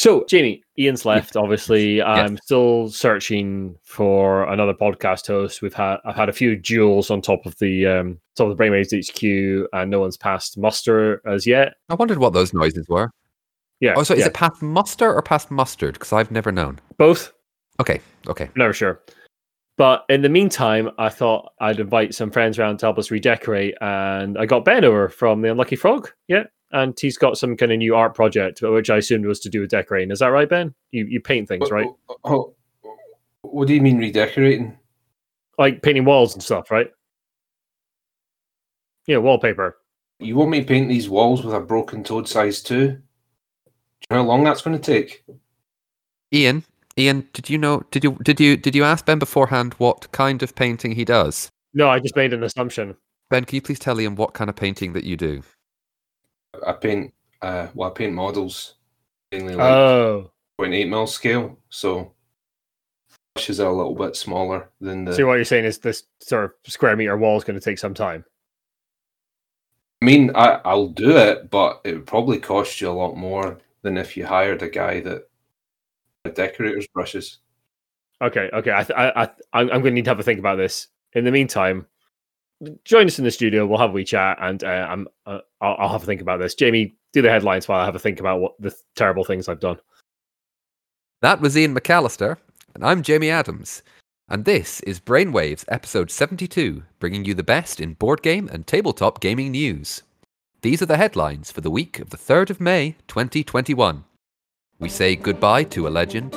So, Jamie, Ian's left. Obviously, I'm still searching for another podcast host. We've had I've had a few duels on top of the um, top of the Brainwaves HQ, and no one's passed muster as yet. I wondered what those noises were. Yeah. Oh, so is yeah. it past muster or past mustard? Because I've never known. both? Okay, okay. Never sure. But in the meantime, I thought I'd invite some friends around to help us redecorate, and I got Ben over from the Unlucky Frog. Yeah, and he's got some kind of new art project, which I assumed was to do with decorating. Is that right, Ben? You you paint things, What- right? Oh, oh, what do you mean redecorating? Like painting walls and stuff, right? Yeah, wallpaper. You want me to paint these walls with a broken toad size too? Do you know how long that's going to take? Ian, Ian, did you know? Did you did you did you ask Ben beforehand what kind of painting he does? No, I just made an assumption. Ben, can you please tell Ian what kind of painting that you do? I paint, uh, well, I paint models mainly like Oh, 0.8 mil scale, so brushes are a little bit smaller than the. see what you're saying is this sort of square meter wall is going to take some time. I mean, I, I'll do it, but it would probably cost you a lot more than if you hired a guy that decorators brushes. Okay, okay. I, th- I, I, I'm I'm going to need to have a think about this. In the meantime, join us in the studio. We'll have a wee chat, and uh, I'm uh, I'll, I'll have a think about this. Jamie, do the headlines while I have a think about what the terrible things I've done. That was Ian McAllister, and I'm Jamie Adams. And this is Brainwaves episode 72, bringing you the best in board game and tabletop gaming news. These are the headlines for the week of the 3rd of May, 2021. We say goodbye to a legend,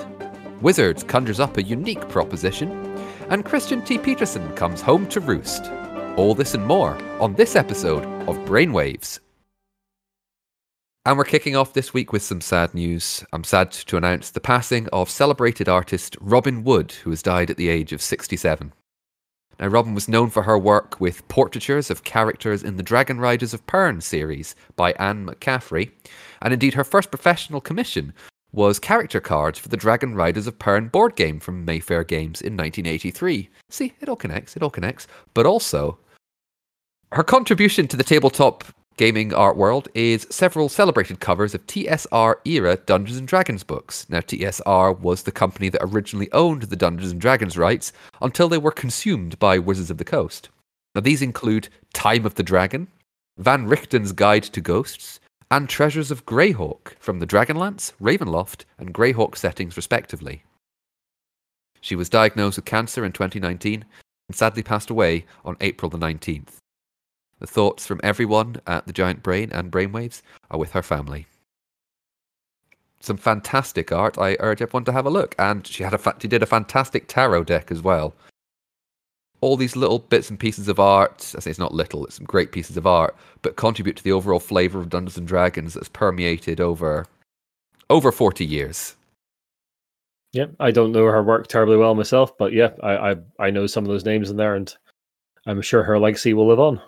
Wizards conjures up a unique proposition, and Christian T. Petersen comes home to roost. All this and more on this episode of Brainwaves. And we're kicking off this week with some sad news. I'm sad to announce the passing of celebrated artist Robin Wood, who has died at the age of 67. Now, Robin was known for her work with portraitures of characters in the Dragon Riders of Pern series by Anne McCaffrey, and indeed her first professional commission was character cards for the Dragon Riders of Pern board game from Mayfair Games in 1983. See, it all connects, it all connects. But also, her contribution to the tabletop gaming art world is several celebrated covers of TSR era Dungeons and Dragons books. Now, TSR was the company that originally owned the Dungeons and Dragons rights until they were consumed by Wizards of the Coast. Now, these include Time of the Dragon, Van Richten's Guide to Ghosts, and Treasures of Greyhawk from the Dragonlance, Ravenloft, and Greyhawk settings, respectively. She was diagnosed with cancer in 2019 and sadly passed away on April the 19th. The thoughts from everyone at the Giant Brain and Brainwaves are with her family. Some fantastic art. I urge everyone to have a look. And she had a fa- she did a fantastic tarot deck as well. All these little bits and pieces of art. I say it's not little; it's some great pieces of art, but contribute to the overall flavor of Dungeons and Dragons that's permeated over over forty years. Yeah, I don't know her work terribly well myself, but yeah, I I, I know some of those names in there, and I'm sure her legacy will live on.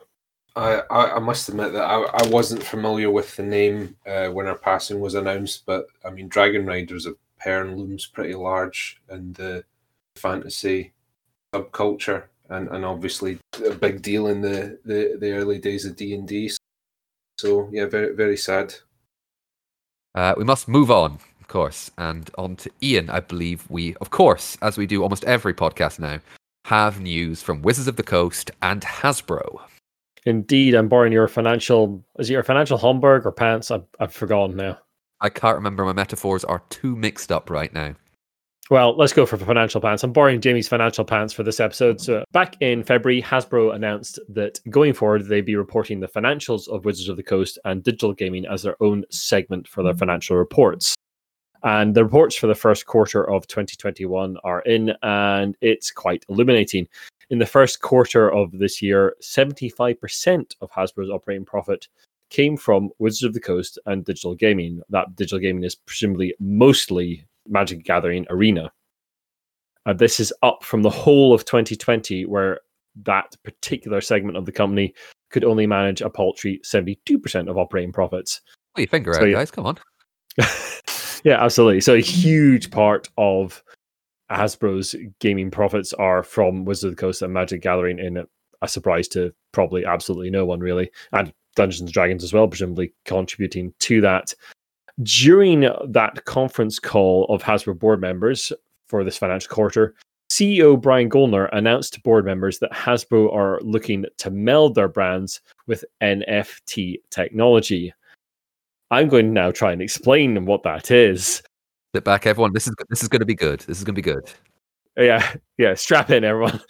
I, I, I must admit that I, I wasn't familiar with the name uh, when her passing was announced, but I mean, Dragon Riders of Pern looms pretty large in the fantasy subculture, and, and obviously a big deal in the, the, the early days of D and D. So yeah, very very sad. Uh, we must move on, of course, and on to Ian. I believe we, of course, as we do almost every podcast now, have news from Wizards of the Coast and Hasbro. Indeed, I'm borrowing your financial. Is it your financial Homburg or pants? I've, I've forgotten now. I can't remember. My metaphors are too mixed up right now. Well, let's go for financial pants. I'm borrowing Jamie's financial pants for this episode. So, back in February, Hasbro announced that going forward, they'd be reporting the financials of Wizards of the Coast and digital gaming as their own segment for their mm. financial reports. And the reports for the first quarter of 2021 are in, and it's quite illuminating. In the first quarter of this year, 75% of Hasbro's operating profit came from Wizards of the Coast and digital gaming. That digital gaming is presumably mostly Magic Gathering Arena. Uh, this is up from the whole of 2020, where that particular segment of the company could only manage a paltry 72% of operating profits. Pull your finger So, out, guys. Come on. yeah, absolutely. So a huge part of Hasbro's gaming profits are from Wizards of the Coast and Magic Gathering in a, a surprise to probably absolutely no one really. And Dungeons and Dragons as well, presumably contributing to that. During that conference call of Hasbro board members for this financial quarter, CEO Brian Goldner announced to board members that Hasbro are looking to meld their brands with NFT technology. I'm going to now try and explain what that is. Sit back, everyone. This is this is going to be good. This is going to be good. Yeah, yeah. Strap in, everyone.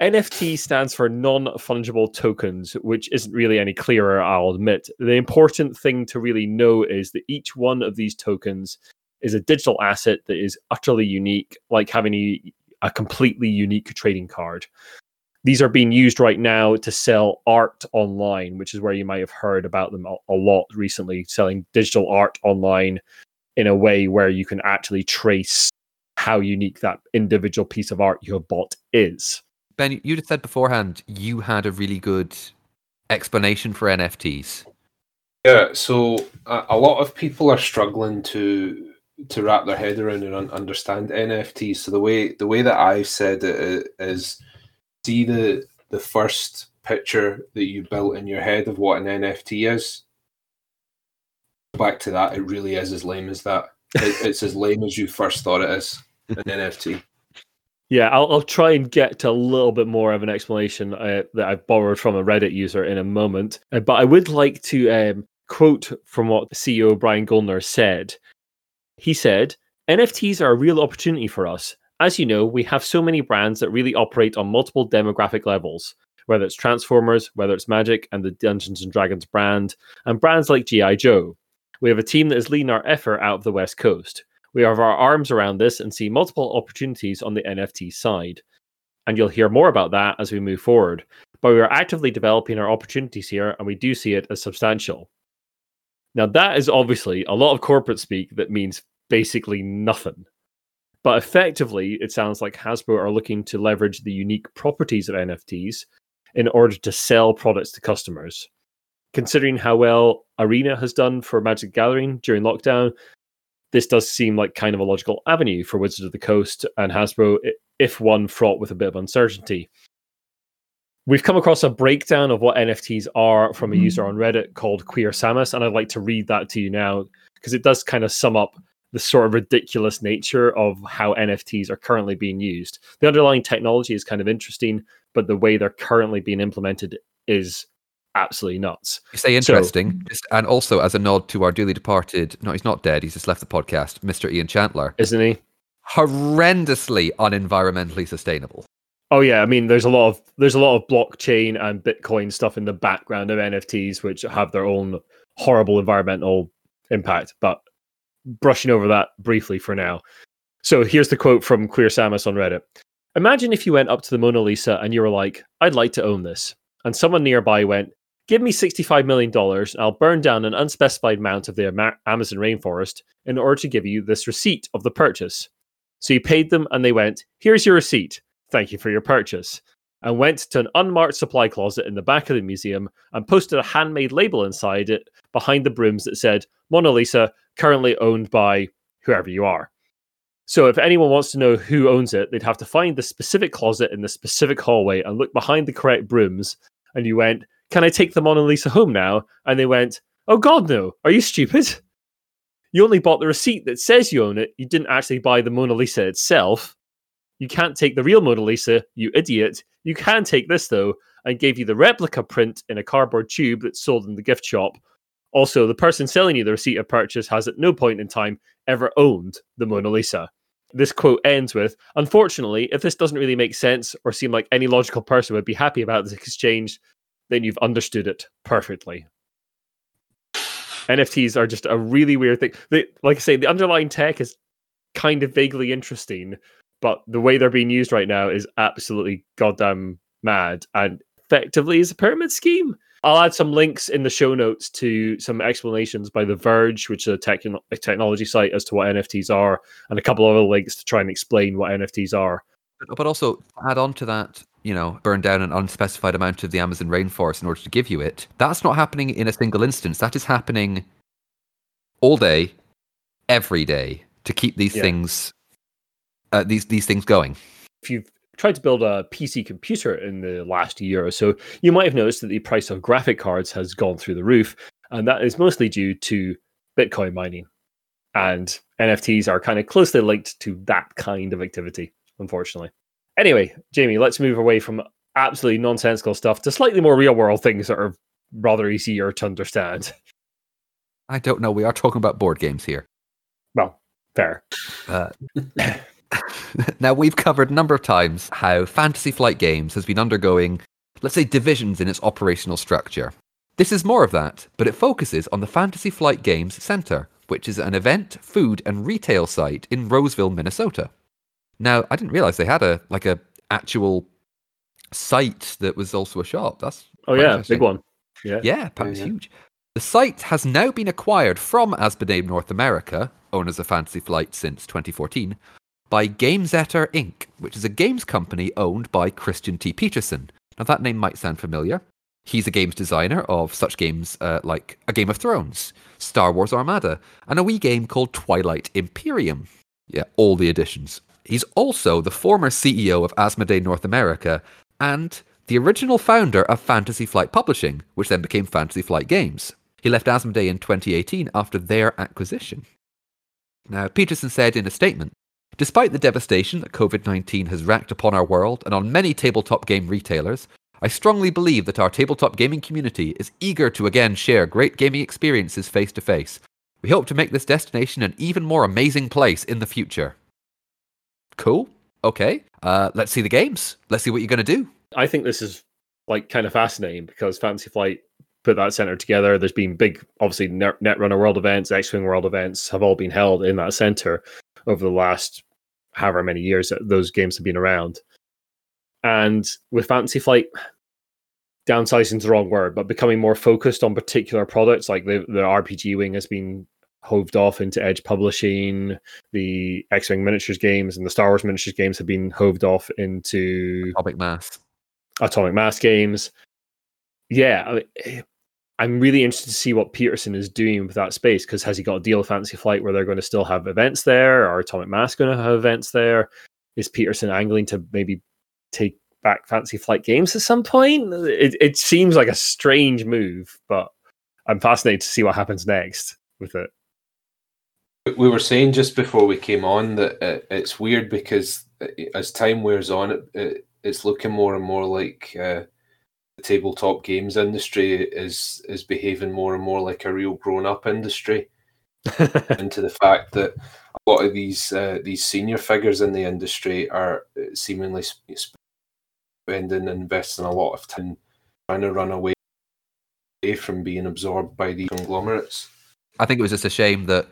NFT stands for non fungible tokens, which isn't really any clearer, I'll admit. The important thing to really know is that each one of these tokens is a digital asset that is utterly unique, like having a, a completely unique trading card. These are being used right now to sell art online, which is where you might have heard about them a, a lot recently, selling digital art online in a way where you can actually trace how unique that individual piece of art you have bought is. Ben, you just said beforehand you had a really good explanation for NFTs. Yeah, so a, a lot of people are struggling to to wrap their head around and un- understand NFTs. So the way the way that I've said it uh, is see the the first picture that you built in your head of what an NFT is. Back to that, it really is as lame as that. It, it's as lame as you first thought it is an NFT. Yeah, I'll, I'll try and get to a little bit more of an explanation uh, that I've borrowed from a Reddit user in a moment. Uh, but I would like to um, quote from what CEO Brian Goldner said. He said, NFTs are a real opportunity for us. As you know, we have so many brands that really operate on multiple demographic levels, whether it's Transformers, whether it's Magic and the Dungeons and Dragons brand, and brands like G.I. Joe. We have a team that is leading our effort out of the West Coast. We have our arms around this and see multiple opportunities on the NFT side. And you'll hear more about that as we move forward. But we are actively developing our opportunities here, and we do see it as substantial. Now, that is obviously a lot of corporate speak that means basically nothing. But effectively, it sounds like Hasbro are looking to leverage the unique properties of NFTs in order to sell products to customers. Considering how well Arena has done for Magic Gathering during lockdown, this does seem like kind of a logical avenue for Wizards of the Coast and Hasbro, if one fraught with a bit of uncertainty. We've come across a breakdown of what NFTs are from a hmm. user on Reddit called Queer Samus, and I'd like to read that to you now because it does kind of sum up the sort of ridiculous nature of how NFTs are currently being used. The underlying technology is kind of interesting, but the way they're currently being implemented is absolutely nuts. You say interesting, so, just, and also as a nod to our dearly departed. No, he's not dead. He's just left the podcast, Mr. Ian Chandler, isn't he? Horrendously unenvironmentally sustainable. Oh yeah, I mean, there's a lot of there's a lot of blockchain and Bitcoin stuff in the background of NFTs, which have their own horrible environmental impact. But brushing over that briefly for now. So here's the quote from Queer Samus on Reddit. Imagine if you went up to the Mona Lisa and you were like, I'd like to own this. And someone nearby went, Give me $65 million and I'll burn down an unspecified amount of the Amazon rainforest in order to give you this receipt of the purchase. So you paid them and they went, Here's your receipt. Thank you for your purchase. And went to an unmarked supply closet in the back of the museum and posted a handmade label inside it behind the brooms that said, Mona Lisa, currently owned by whoever you are. So if anyone wants to know who owns it, they'd have to find the specific closet in the specific hallway and look behind the correct brooms. And you went, can I take the Mona Lisa home now? And they went, Oh God, no. Are you stupid? You only bought the receipt that says you own it. You didn't actually buy the Mona Lisa itself. You can't take the real Mona Lisa, you idiot. You can take this, though, and gave you the replica print in a cardboard tube that's sold in the gift shop. Also, the person selling you the receipt of purchase has at no point in time ever owned the Mona Lisa. This quote ends with Unfortunately, if this doesn't really make sense or seem like any logical person would be happy about this exchange, then you've understood it perfectly. NFTs are just a really weird thing. They, like I say, the underlying tech is kind of vaguely interesting, but the way they're being used right now is absolutely goddamn mad and effectively is a pyramid scheme. I'll add some links in the show notes to some explanations by The Verge, which is a, a technology site as to what NFTs are, and a couple other links to try and explain what NFTs are. But also add on to that, you know, burn down an unspecified amount of the Amazon rainforest in order to give you it. That's not happening in a single instance. That is happening all day, every day, to keep these yeah. things, uh, these these things going. If you've tried to build a PC computer in the last year or so, you might have noticed that the price of graphic cards has gone through the roof, and that is mostly due to Bitcoin mining. And NFTs are kind of closely linked to that kind of activity, unfortunately. Anyway, Jamie, let's move away from absolutely nonsensical stuff to slightly more real world things that are rather easier to understand. I don't know. We are talking about board games here. Well, fair. Uh, now, we've covered a number of times how Fantasy Flight Games has been undergoing, let's say, divisions in its operational structure. This is more of that, but it focuses on the Fantasy Flight Games Center, which is an event, food, and retail site in Roseville, Minnesota. Now, I didn't realize they had a like a actual site that was also a shop. That's oh yeah, big one. Yeah. Yeah, apparently yeah. huge. The site has now been acquired from Asmodee North America, owners of Fantasy Flight since 2014, by Gamesetter Inc., which is a games company owned by Christian T. Petersen. Now, that name might sound familiar. He's a games designer of such games uh, like A Game of Thrones, Star Wars Armada, and a wee game called Twilight Imperium. Yeah, all the editions. He's also the former CEO of Asmodee North America and the original founder of Fantasy Flight Publishing, which then became Fantasy Flight Games. He left Asmodee in 2018 after their acquisition. Now, Petersen said in a statement Despite the devastation that COVID 19 has racked upon our world and on many tabletop game retailers, I strongly believe that our tabletop gaming community is eager to again share great gaming experiences face to face. We hope to make this destination an even more amazing place in the future. Cool. Okay. Uh, let's see the games. Let's see what you're going to do. I think this is like kind of fascinating because Fantasy Flight put that center together. There's been big, obviously, Net- Netrunner World events, X Wing World events have all been held in that center over the last however many years that those games have been around. And with Fantasy Flight, downsizing is the wrong word, but becoming more focused on particular products, like the, the RPG wing has been hoved off into Edge Publishing, the X Wing miniatures games and the Star Wars miniatures games have been hoved off into Atomic Mass. Atomic Mass games. Yeah, mean, eh, I'm really interested to see what Petersen is doing with that space because has he got a deal with Fantasy Flight where they're going to still have events there? Or Atomic Mass going to have events there? Is Petersen angling to maybe take back Fantasy Flight games at some point? It, it seems like a strange move, but I'm fascinated to see what happens next with it. We were saying just before we came on that it's weird because uh, as time wears on, it, it it's looking more and more like uh, the tabletop games industry is is behaving more and more like a real grown up industry. into the fact that a lot of these uh, these senior figures in the industry are uh, seemingly spending and investing a lot of time trying to run away from being absorbed by these conglomerates. I think it was just a shame that,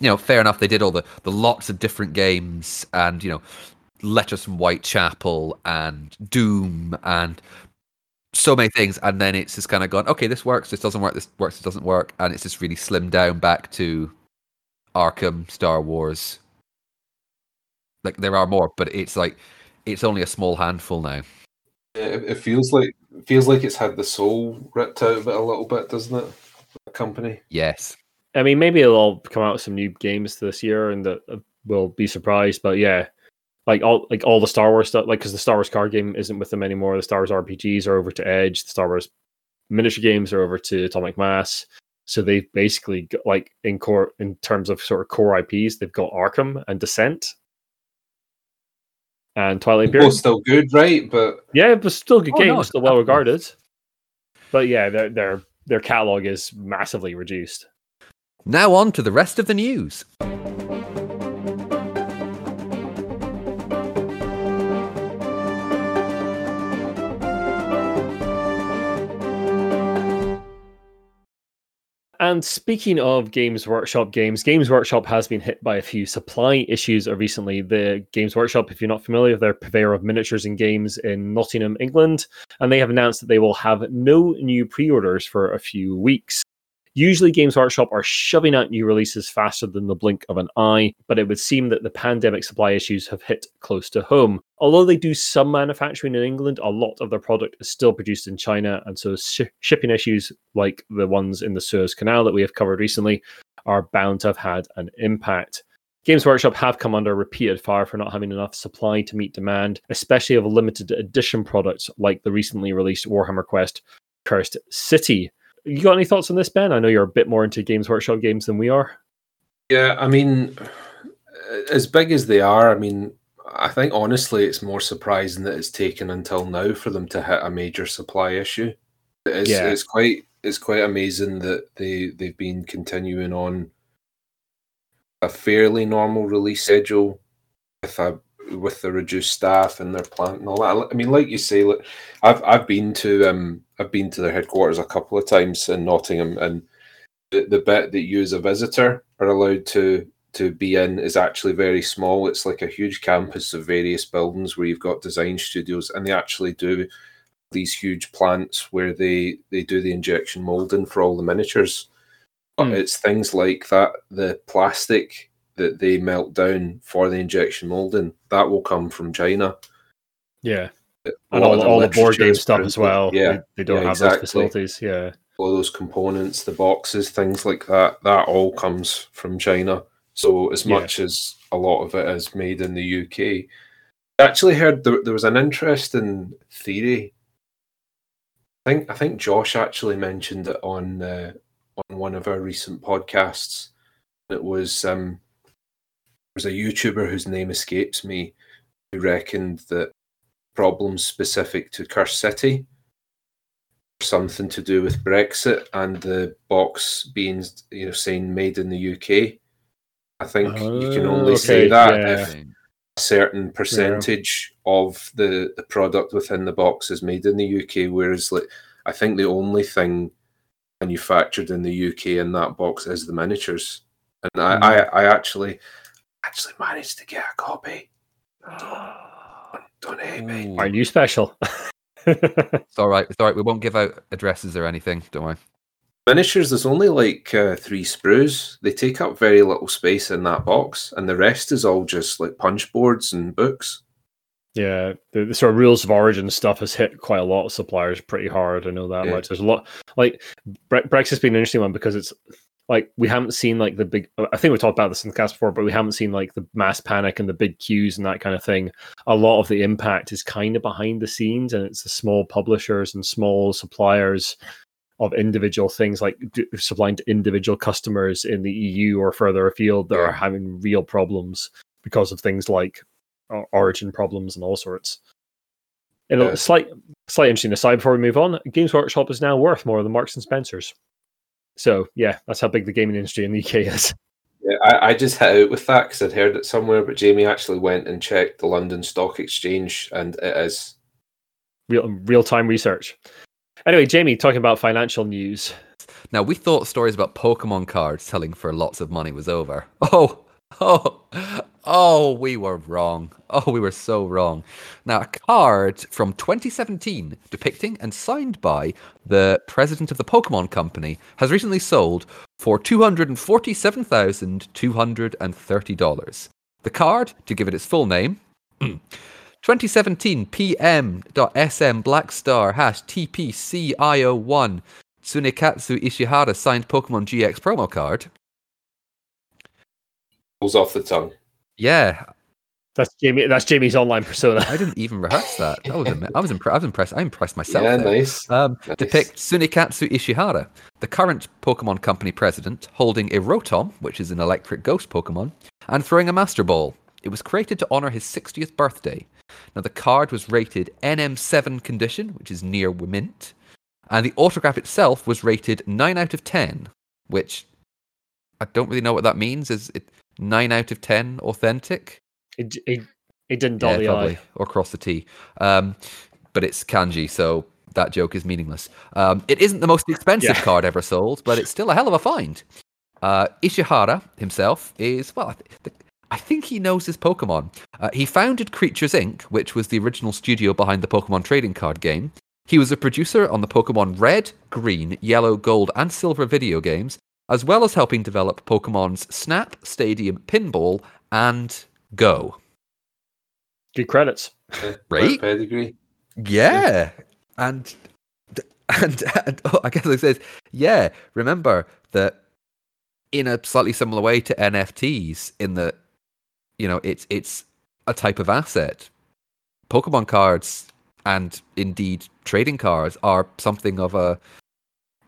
you know, fair enough, they did all the, the lots of different games and, you know, Letters from Whitechapel and Doom and so many things. And then it's just kind of gone, okay, this works, this doesn't work, this works, this doesn't work. And it's just really slimmed down back to Arkham, Star Wars. Like there are more, but it's like, it's only a small handful now. It, it feels like it feels like it's had the soul ripped out of it a little bit, doesn't it? The company. Yes. I mean, maybe it'll all come out with some new games this year, and that uh, we'll be surprised. But yeah, like all like all the Star Wars stuff, like because the Star Wars card game isn't with them anymore. The Star Wars RPGs are over to Edge. The Star Wars miniature games are over to Atomic Mass. So they've basically got, like in core in terms of sort of core IPs, they've got Arkham and Descent and Twilight Imperium. Both still good, right? But Yeah, but still good Oh, games, it's still well regarded. But yeah, their their their catalog is massively reduced. Now on to the rest of the news. And speaking of Games Workshop games, Games Workshop has been hit by a few supply issues recently. The Games Workshop, if you're not familiar, they're purveyor of miniatures and games in Nottingham, England, and they have announced that they will have no new pre-orders for a few weeks. Usually, Games Workshop are shoving out new releases faster than the blink of an eye, but it would seem that the pandemic supply issues have hit close to home. Although they do some manufacturing in England, a lot of their product is still produced in China, and so shi shipping issues like the ones in the Suez Canal that we have covered recently are bound to have had an impact. Games Workshop have come under repeated fire for not having enough supply to meet demand, especially of limited edition products like the recently released Warhammer Quest Cursed City. You got any thoughts on this, Ben? I know you're a bit more into Games Workshop games than we are. Yeah, I mean, as big as they are, I mean, I think honestly, it's more surprising that it's taken until now for them to hit a major supply issue. It's, Yeah. it's quite it's quite amazing that they they've been continuing on a fairly normal release schedule with a with the reduced staff and their plant and all that. I mean, like you say, like, I've I've been to um I've been to their headquarters a couple of times in Nottingham, and the, the bit that you as a visitor are allowed to to be in is actually very small. It's like a huge campus of various buildings where you've got design studios, and they actually do these huge plants where they they do the injection molding for all the miniatures. Hmm. it's things like that, the plastic that they melt down for the injection molding, that will come from China. Yeah, and all, the all the board game stuff as well. Yeah, they, they don't yeah, have exactly. those facilities. Yeah, all those components, the boxes, things like that, that all comes from China. So as Yeah. much as a lot of it is made in the UK, I actually heard there, there was an interesting theory. I think I think Josh actually mentioned it on uh, on one of our recent podcasts. It was um, was a YouTuber whose name escapes me who reckoned that problems specific to Cursed City something to do with Brexit and the box being, you know, saying made in the UK. I think you can Oh, only say that yeah. if a certain percentage of the, the product within the box is made in the UK, whereas like I think the only thing manufactured in the UK in that box is the miniatures. And I, Hmm. I, I actually actually managed to get a copy. Don't, don't hate me. Ooh. aren't you special? It's all right. It's all right. We won't give out addresses or anything. Don't worry. miniatures there's only like uh, three sprues they take up very little space in that box and the rest is all just like punch boards and books Yeah, the, the sort of rules of origin stuff has hit quite a lot of suppliers pretty hard. I know that Yeah. much. There's a lot like Bre- Brexit's been an interesting one because it's like we haven't seen like the big. I think we talked about this in the cast before, but we haven't seen like the mass panic and the big queues and that kind of thing. A lot of the impact is kind of behind the scenes, and it's the small publishers and small suppliers of individual things like d- supplying to individual customers in the EU or further afield that Yeah. are having real problems because of things like o- origin problems and all sorts. And Yeah. a slight, slight interesting aside before we move on. Games Workshop is now worth more than Marks and Spencers. So yeah, that's how big the gaming industry in the UK is. yeah i, I just hit out with that because i'd heard it somewhere but jamie actually went and checked the london stock exchange and it is Real real time research. Anyway, Jamie, talking about financial news. Now we thought stories about Pokemon cards selling for lots of money was over. Oh, oh, oh, we were wrong. Oh, we were so wrong. Now a card from 2017 depicting and signed by the president of the Pokemon Company has recently sold for $247,230. The card, to give it its full name, 2017 PM.SM Black Star hash TPCIO1 Tsunekatsu Ishihara signed Pokemon GX promo card. pulls off the tongue Yeah, That's Jamie. That's Jamie's online persona. I didn't even rehearse that. That was ama- I was impressed. I was impressed. I impressed myself. yeah nice Um, Nice. depict Tsunekatsu Ishihara, the current Pokemon Company president, holding a Rotom, which is an electric ghost Pokemon, and throwing a Master Ball. It was created to honor his 60th birthday. Now, the card was rated NM7 condition, which is near mint, and the autograph itself was rated 9 out of 10, which I don't really know what that means. Is it 9 out of 10 authentic? It, it, it didn't dot the probably, I. or cross the T. Um, but it's kanji, so that joke is meaningless. Um, it isn't the most expensive Yeah. card ever sold, but it's still a hell of a find. Uh, Ishihara himself is, well, I think he knows his Pokemon. Uh, he founded Creatures Inc., which was the original studio behind the Pokemon trading card game. He was a producer on the Pokemon Red, Green, Yellow, Gold, and Silver video games, as well as helping develop Pokemon's Snap, Stadium, Pinball, and Go. Good credits. Yeah, Right? pedigree Yeah, and and, and oh, I guess it says, yeah. Remember that in a slightly similar way to NFTs, in that you know it's it's a type of asset. Pokemon cards and indeed trading cards are something of a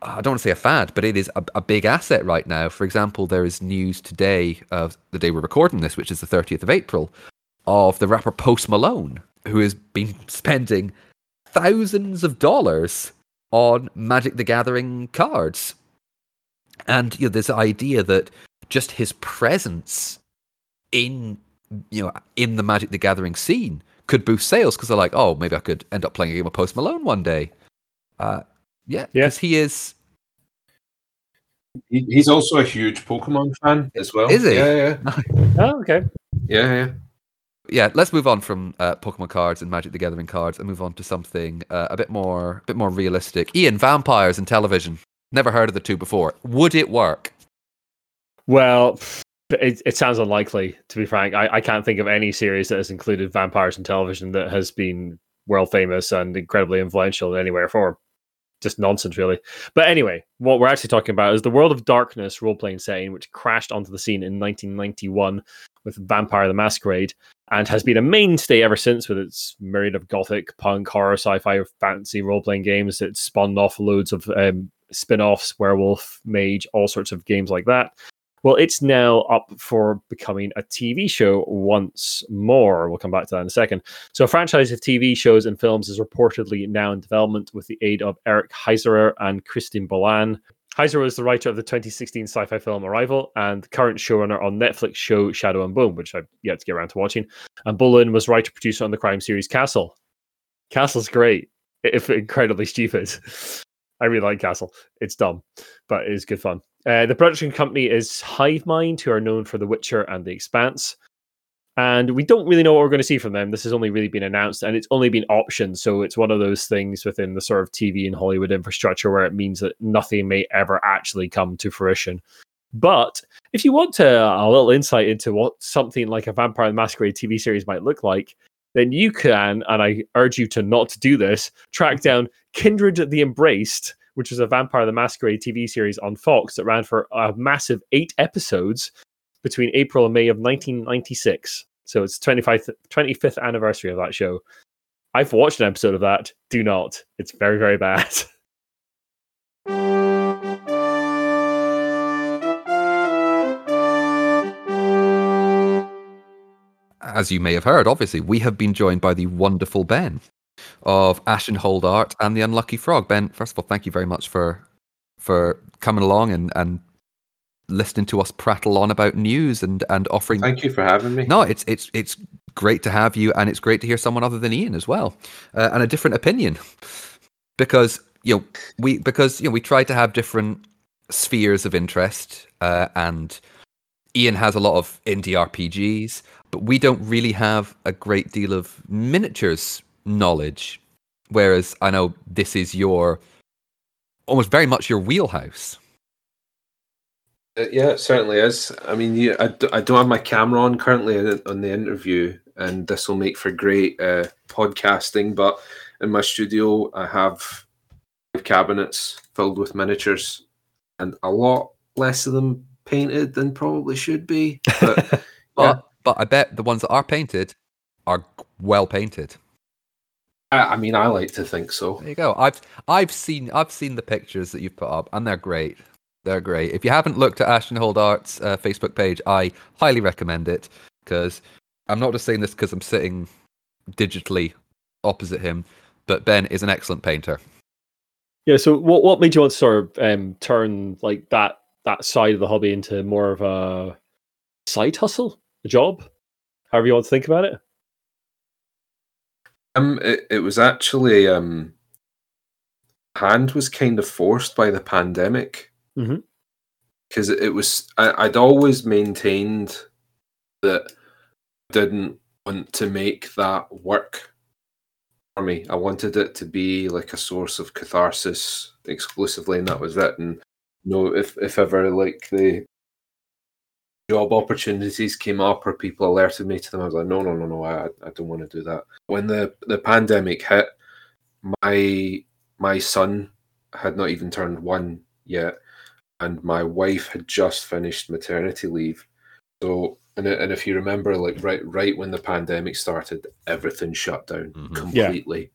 I don't want to say a fad, but it is a, a big asset right now. For example, there is news today of the day we're recording this, which is the 30th of April, of the rapper Post Malone, who has been spending thousands of dollars on Magic the Gathering cards. And you know, this idea that just his presence in you know in the Magic the Gathering scene could boost sales because they're like, oh, maybe I could end up playing a game of Post Malone one day. Uh, yeah, Yeah. he is. He, he's also a huge Pokemon fan as well. Is he? Yeah, yeah, Oh, okay. yeah, yeah. Yeah, let's move on from uh, Pokemon cards and Magic the Gathering cards and move on to something uh, a bit more, a bit more realistic. Ian, vampires and television. Never heard of the two before. Would it work? Well, it, it sounds unlikely, to be frank. I, I can't think of any series that has included vampires in television that has been world famous and incredibly influential in any way or form. Just nonsense, really. But anyway, what we're actually talking about is the World of Darkness role playing setting, which crashed onto the scene in 1991 with Vampire the Masquerade and has been a mainstay ever since with its myriad of gothic, punk, horror, sci fi, fantasy role playing games. It's spawned off loads of um, spin offs, werewolf, mage, all sorts of games like that. Well, it's now up for becoming a TV show once more. We'll come back to that in a second. So, a franchise of TV shows and films is reportedly now in development with the aid of Eric Heisserer and Christine Boylan. Heisserer is the writer of the 2016 sci fi film Arrival and the current showrunner on Netflix show Shadow and Bone, which I've yet to get around to watching. And Boylan was writer producer on the crime series Castle. Castle's great, if incredibly stupid. I really like Castle. It's dumb, but it is good fun. Uh, the production company is Hive Mind, who are known for The Witcher and The Expanse. And we don't really know what we're going to see from them. This has only really been announced and it's only been optioned. So it's one of those things within the sort of TV and Hollywood infrastructure where it means that nothing may ever actually come to fruition. But if you want to, a little insight into what something like a Vampire the Masquerade TV series might look like, then you can, and I urge you to not do this, track down Kindred the Embraced, which was a Vampire the Masquerade TV series on Fox that ran for a massive eight episodes between April and May of 1996. So it's 25th, 25th anniversary of that show. I've watched an episode of that. Do not. It's very, very bad. As you may have heard, obviously, we have been joined by the wonderful Ben of Ashen Hold Art and the Unlucky Frog. Ben, first of all, thank you very much for for coming along and, and listening to us prattle on about news and, and offering Thank you for having me. No, it's it's it's great to have you, and it's great to hear someone other than Ian as well, uh, and a different opinion, because you know we because you know we try to have different spheres of interest, uh, and Ian has a lot of indie RPGs, but we don't really have a great deal of miniatures knowledge. Whereas I know this is your almost very much your wheelhouse. Uh, yeah, it certainly is. I mean, you, I, d- I don't have my camera on currently on on the interview, and this will make for great uh, podcasting. But in my studio, I have five cabinets filled with miniatures, and a lot less of them painted than probably should be. But But but I bet the ones that are painted are well painted. I, I mean, I like to think so. There you go. I've I've seen I've seen the pictures that you've put up, and they're great. They're great. If you haven't looked at Ashton Hold Art's uh, Facebook page, I highly recommend it because I'm not just saying this because I'm sitting digitally opposite him, but Ben is an excellent painter. yeah. So, what what made you want to sort of um, turn like that that side of the hobby into more of a side hustle, a job, however you want to think about it? Um, it, it was actually um, hand was kind of forced by the pandemic because it was. I, I'd always maintained that I didn't want to make that work for me. I wanted it to be like a source of catharsis exclusively, and that was it. And you know, if if ever like the job opportunities came up or people alerted me to them, I was like, no, no, no, no, I, I don't want to do that. When the, the pandemic hit, my my son had not even turned one yet, and my wife had just finished maternity leave. So, and, and if you remember, like right right when the pandemic started, everything shut down Mhm. Yeah. completely.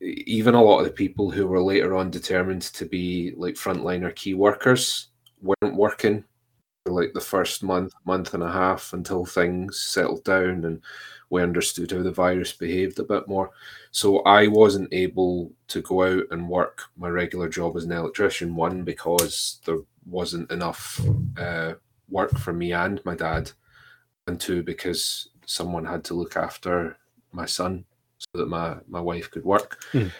even a lot of the people who were later on determined to be like frontliner key workers weren't working for like the first month, month and a half until things settled down and we understood how the virus behaved a bit more. So I wasn't able to go out and work my regular job as an electrician. One because there wasn't enough uh, work for me and my dad, and two because someone had to look after my son so that my my wife could work. Mm.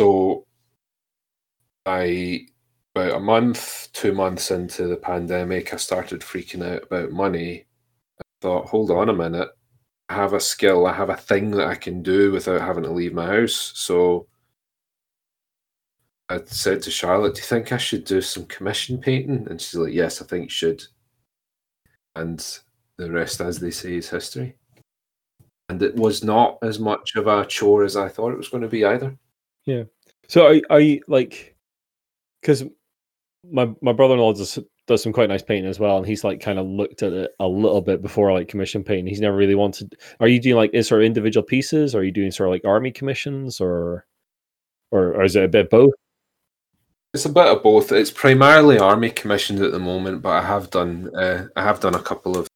So I about a month, two months into the pandemic, I started freaking out about money. I thought, hold on a minute. I have a skill, I have a thing that I can do without having to leave my house. So I said to Charlotte, Do you think I should do some commission painting? And she's like, Yes, I think you should. And the rest, as they say, is history. And it was not as much of a chore as I thought it was going to be either. Yeah. So I I like because my my brother in law does does some quite nice painting as well, and he's like kind of looked at it a little bit before like commission painting. He's never really wanted. Are you doing like is sort of individual pieces? Or are you doing sort of like army commissions, or or, or is it a bit both? It's a bit of both. It's primarily army commissions at the moment, but I have done uh, I have done a couple of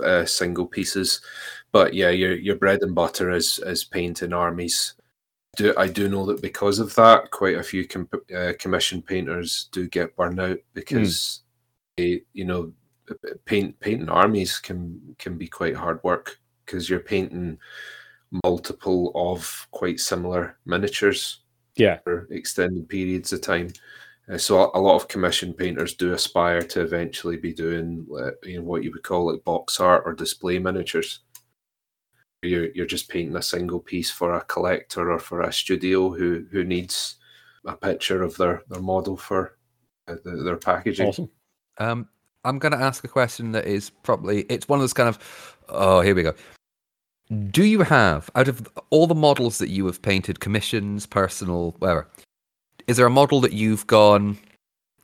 uh, single pieces. But yeah, your your bread and butter is is painting armies. Do I do know that because of that, quite a few com- uh, commission painters do get burned out because they, you know, paint painting armies can can be quite hard work because you're painting multiple of quite similar miniatures Yeah. for extended periods of time. Uh, so a lot of commission painters do aspire to eventually be doing, uh, you know, what you would call like box art or display miniatures. You're you're just painting a single piece for a collector or for a studio who who needs a picture of their their model for uh, the, their packaging. Awesome. Um, I'm going to ask a question that is probably it's one of those kind of oh here we go. Do you have out of all the models that you have painted, commissions, personal, whatever, is there a model that you've gone?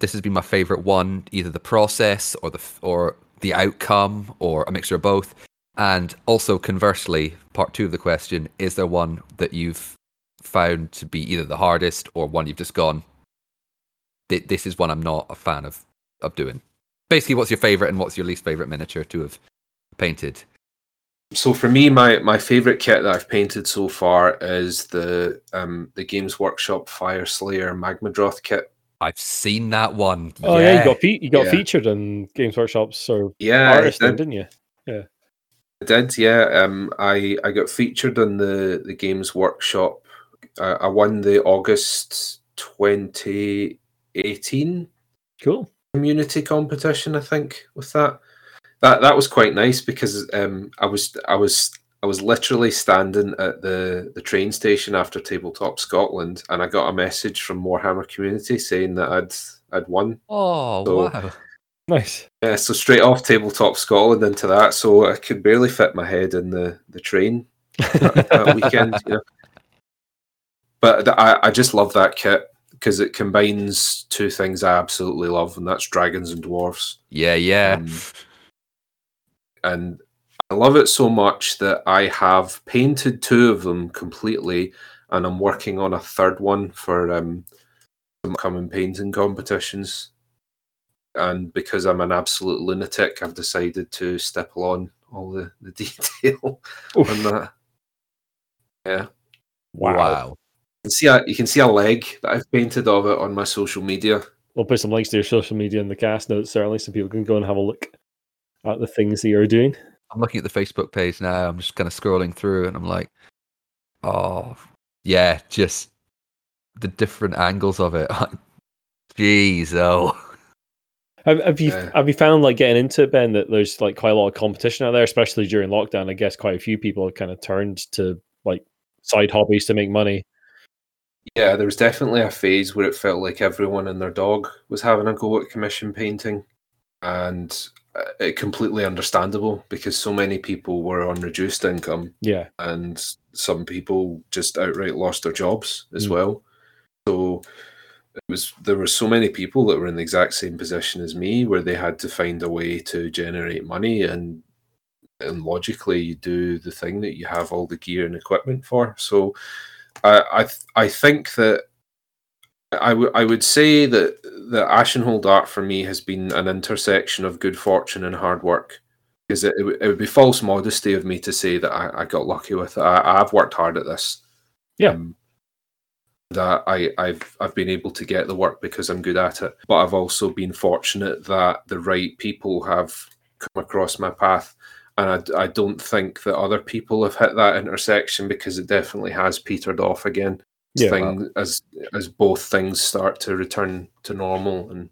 This has been my favorite one, either the process or the or the outcome or a mixture of both. And also conversely, part two of the question: Is there one that you've found to be either the hardest or one you've just gone? This is one I'm not a fan of of doing. Basically, what's your favorite and what's your least favorite miniature to have painted? So for me, my my favorite kit that I've painted so far is the um the Games Workshop Fyreslayer Magmadroth kit. I've seen that one. Oh yeah, you got fe- you got Yeah. featured in Games Workshop's sort of Yeah, artist, thing, did. didn't you? I did, yeah. Um, I I got featured on the the Games Workshop. Uh, I won the August 2018 Cool. community competition. I think with that, that that was quite nice because um, I was I was I was literally standing at the the train station after Tabletop Scotland, and I got a message from Warhammer community saying that I'd I'd won. Oh So- wow! Nice. Yeah, so straight off Tabletop Scotland into that, so I could barely fit my head in the the train that, that weekend. You know. But th- I, I just love that kit because it combines two things I absolutely love, and that's dragons and dwarfs. Yeah, yeah. Um, and I love it so much that I have painted two of them completely, and I'm working on a third one for um, some coming painting competitions. And because I'm an absolute lunatic, I've decided to stipple on all the, the detail Oof. on that. Yeah, Wow. you can see a, you can see a leg that I've painted of it on my social media. We'll put some links to your social media in the cast notes, certainly, so people can go and have a look at the things that you're doing. I'm looking at the Facebook page now. I'm just kind of scrolling through, and I'm like, oh yeah, just the different angles of it. Jeez, oh. Have, have you Yeah. have you found like getting into it, Ben, that there's like quite a lot of competition out there, especially during lockdown? I guess quite a few people have kind of turned to like side hobbies to make money. Yeah, there was definitely a phase where it felt like everyone and their dog was having a go at commission painting, and uh, it completely understandable because so many people were on reduced income, Yeah. and some people just outright lost their jobs as Mm. well. So it was there were so many people that were in the exact same position as me, where they had to find a way to generate money, and and logically you do the thing that you have all the gear and equipment for. So I I th- I think that I would I would say that the Ashenhold art for me has been an intersection of good fortune and hard work. Because it, it, would- it would be false modesty of me to say that I, I got lucky with it. I, I've worked hard at this. Yeah. Um, that I, I've I've been able to get the work because I'm good at it. But I've also been fortunate that the right people have come across my path. And I, I don't think that other people have hit that intersection because it definitely has petered off again Yeah. thing as as both things start to return to normal and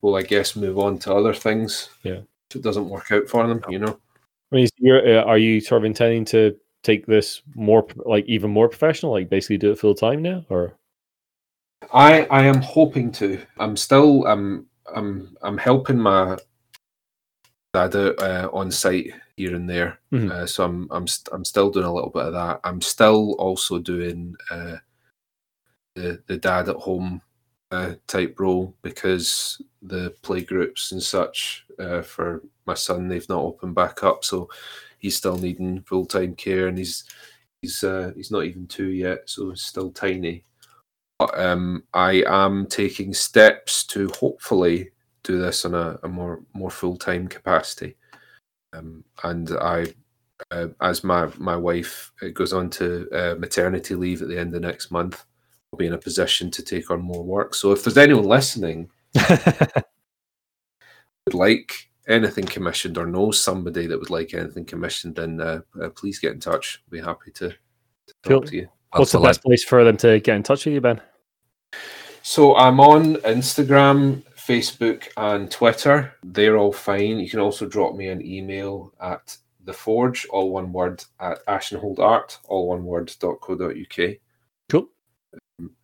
well I guess move on to other things. Yeah. If it doesn't work out for them, you know. I mean, you're, uh, are you sort of intending to take this more, like even more professional, like basically do it full time now, or? I I am hoping to. I'm still I'm I'm I'm helping my dad out uh, on site here and there. Mhm. Uh, so I'm I'm st- I'm still doing a little bit of that. I'm still also doing uh, the the dad at home uh, type role because the play groups and such uh, for my son they've not opened back up, so he's still needing full time care, and he's he's uh, he's not even two yet, so he's still tiny. But um, I am taking steps to hopefully do this in a, a more more full time capacity, um, and I. Uh, as my my wife uh, goes on to uh, maternity leave at the end of next month, I'll be in a position to take on more work. So if there's anyone listening would like anything commissioned or knows somebody that would like anything commissioned, then uh, uh, please get in touch. I'll be happy to, to Cool. talk to you. What's the Well, best place for them to get in touch with you, Ben? So I'm on Instagram, Facebook, and Twitter. They're all fine. You can also drop me an email at the forge, all one word, at ashenholdart, all one word, dot co dot uk. Cool.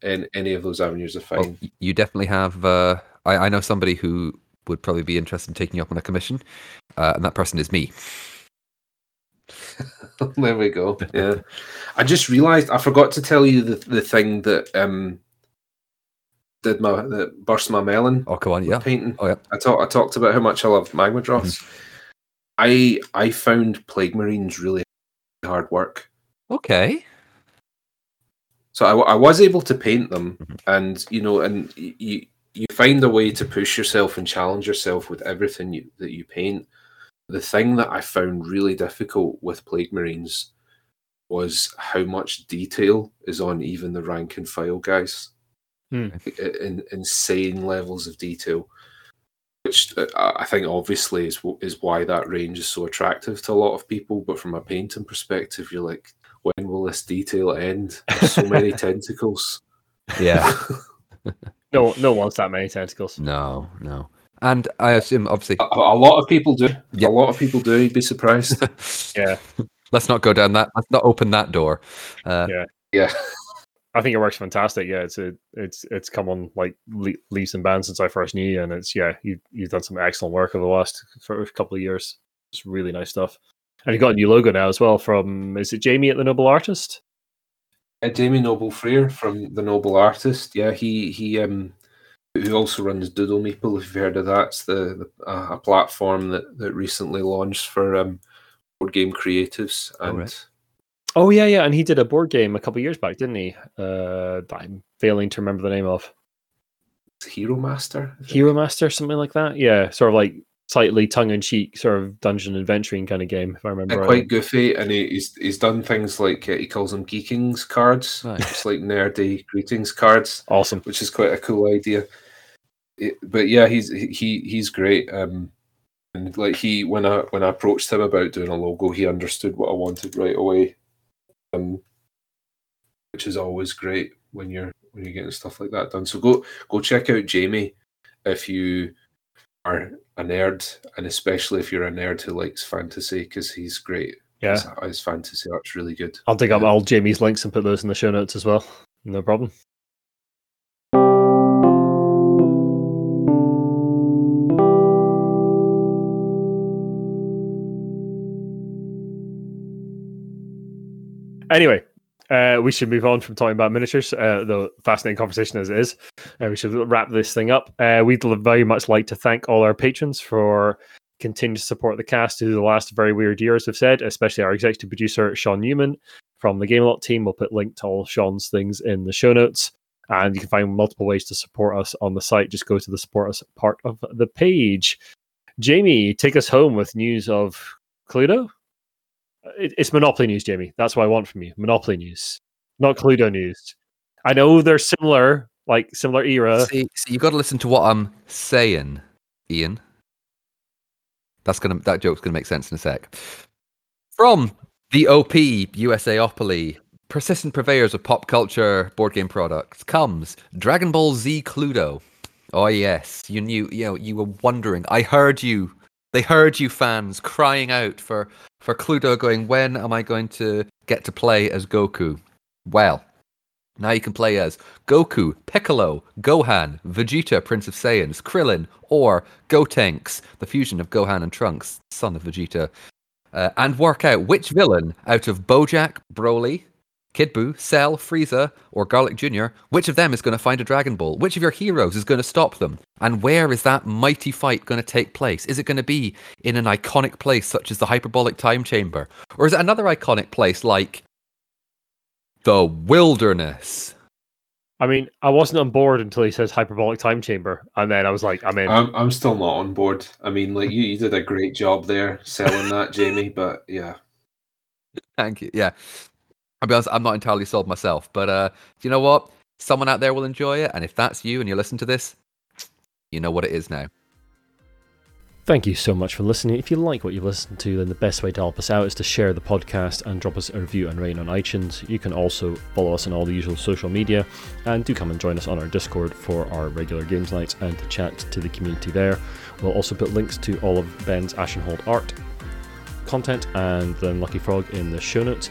And any of those avenues are Well, fine. y- you definitely have. Uh, I, I know somebody who would probably be interested in taking you up on a commission, uh, and that person is me. there we go. Yeah. I just realized I forgot to tell you the, the thing that um did my that burst my melon Oh, come on, yeah. painting. Oh, yeah. I talked I talked about how much I love Magmadroths. I I found plague marines really hard work. Okay. So I, I was able to paint them, Mhm. and you know, and y- you you find a way to push yourself and challenge yourself with everything you, that you paint. The thing that I found really difficult with Plague Marines was how much detail is on even the rank and file guys. Hmm. In, insane levels of detail, which uh, I I think obviously is is why that range is so attractive to a lot of people. But from a painting perspective, you're like, when will this detail end? There's so many tentacles. Yeah. No, no one wants that many tentacles. no, no. And I assume, obviously, A, a lot of people do. Yeah. A lot of people do. You'd be surprised. Yeah, let's not go down that. Let's not open that door. Uh, Yeah. yeah. I think it works fantastic. Yeah, it's a, it's it's come on like le- leaps and bounds since I first knew you, and it's yeah, you you've done some excellent work over the last for a couple of years. It's really nice stuff. And you got a new logo now as well from is it Jamie at the Noble Artist? Uh, Jamie Noble Frier from the Noble Artist. Yeah, he he um who also runs Doodle Meeple. If you've heard of that, it's the, the uh, a platform that that recently launched for um board game creatives Oh, right. Oh yeah, yeah, and he did a board game a couple years back, didn't he? Uh, that I'm failing to remember the name of Hero Master. Hero Master, something like that. Yeah, sort of like slightly tongue in cheek, sort of dungeon adventuring kind of game, if I remember. Right. quite goofy, and he, he's he's done things like uh, he calls them geekings cards, Nice. just like nerdy greetings cards. Awesome. which is quite a cool idea. It- but yeah, he's he he's great. Um, and like he when I when I approached him about doing a logo, he understood what I wanted right away. Um, which is always great when you're when you're getting stuff like that done. So go go check out Jamie if you are a nerd, and especially if you're a nerd who likes fantasy, because he's great. Yeah, His, his fantasy art's really good. I'll dig up um, all Jamie's links and put those in the show notes as well. No problem. Anyway, uh, we should move on from talking about miniatures, uh, the fascinating conversation as it is. Uh, we should wrap this thing up. Uh, we'd very much like to thank all our patrons for continuing to support the cast through the last very weird year, as we've said, especially our executive producer, Sean Newman, from the Game Lot team. We'll put link to all Sean's things in the show notes. And you can find multiple ways to support us on the site. Just go to the support us part of the page. Jamie, take us home with news of Cluedo. It, it's Monopoly news, Jamie. That's what I want from you. Monopoly news, not Cluedo news. I know they're similar, like similar era. See, see you got to listen to what I'm saying, Ian. That's gonna that joke's gonna make sense in a sec. From the OP USAopoly, persistent purveyors of pop culture board game products, comes Dragon Ball Z Cluedo. Oh yes, you knew. You know, you were wondering. I heard you. They heard you, fans, crying out for for Cluedo. Going, when am I going to get to play as Goku? Well, now you can play as Goku, Piccolo, Gohan, Vegeta, Prince of Saiyans, Krillin, or Gotenks, the fusion of Gohan and Trunks, son of Vegeta, uh, and work out which villain out of Bojack, Broly, Kid Buu, Cell, Frieza, or Garlic Jr., which of them is going to find a Dragon Ball? Which of your heroes is going to stop them? And where is that mighty fight going to take place? Is it going to be in an iconic place such as the Hyperbolic Time Chamber? Or is it another iconic place like the Wilderness? I mean, I wasn't on board until he says hyperbolic time chamber, and then I was like, I'm in. I'm, I'm still not on board. I mean, like you, you did a great job there selling that, Jamie. But yeah, Thank you. Yeah. I'm not entirely sold myself, but uh, you know what? Someone out there will enjoy it, and if that's you and you listen to this, you know what it is now. Thank you so much for listening. If you like what you've listened to, then the best way to help us out is to share the podcast and drop us a review and rating on iTunes. You can also follow us on all the usual social media and do come and join us on our Discord for our regular games nights and to chat to the community there. We'll also put links to all of Ben's Ashenhold art content and then Lucky Frog in the show notes.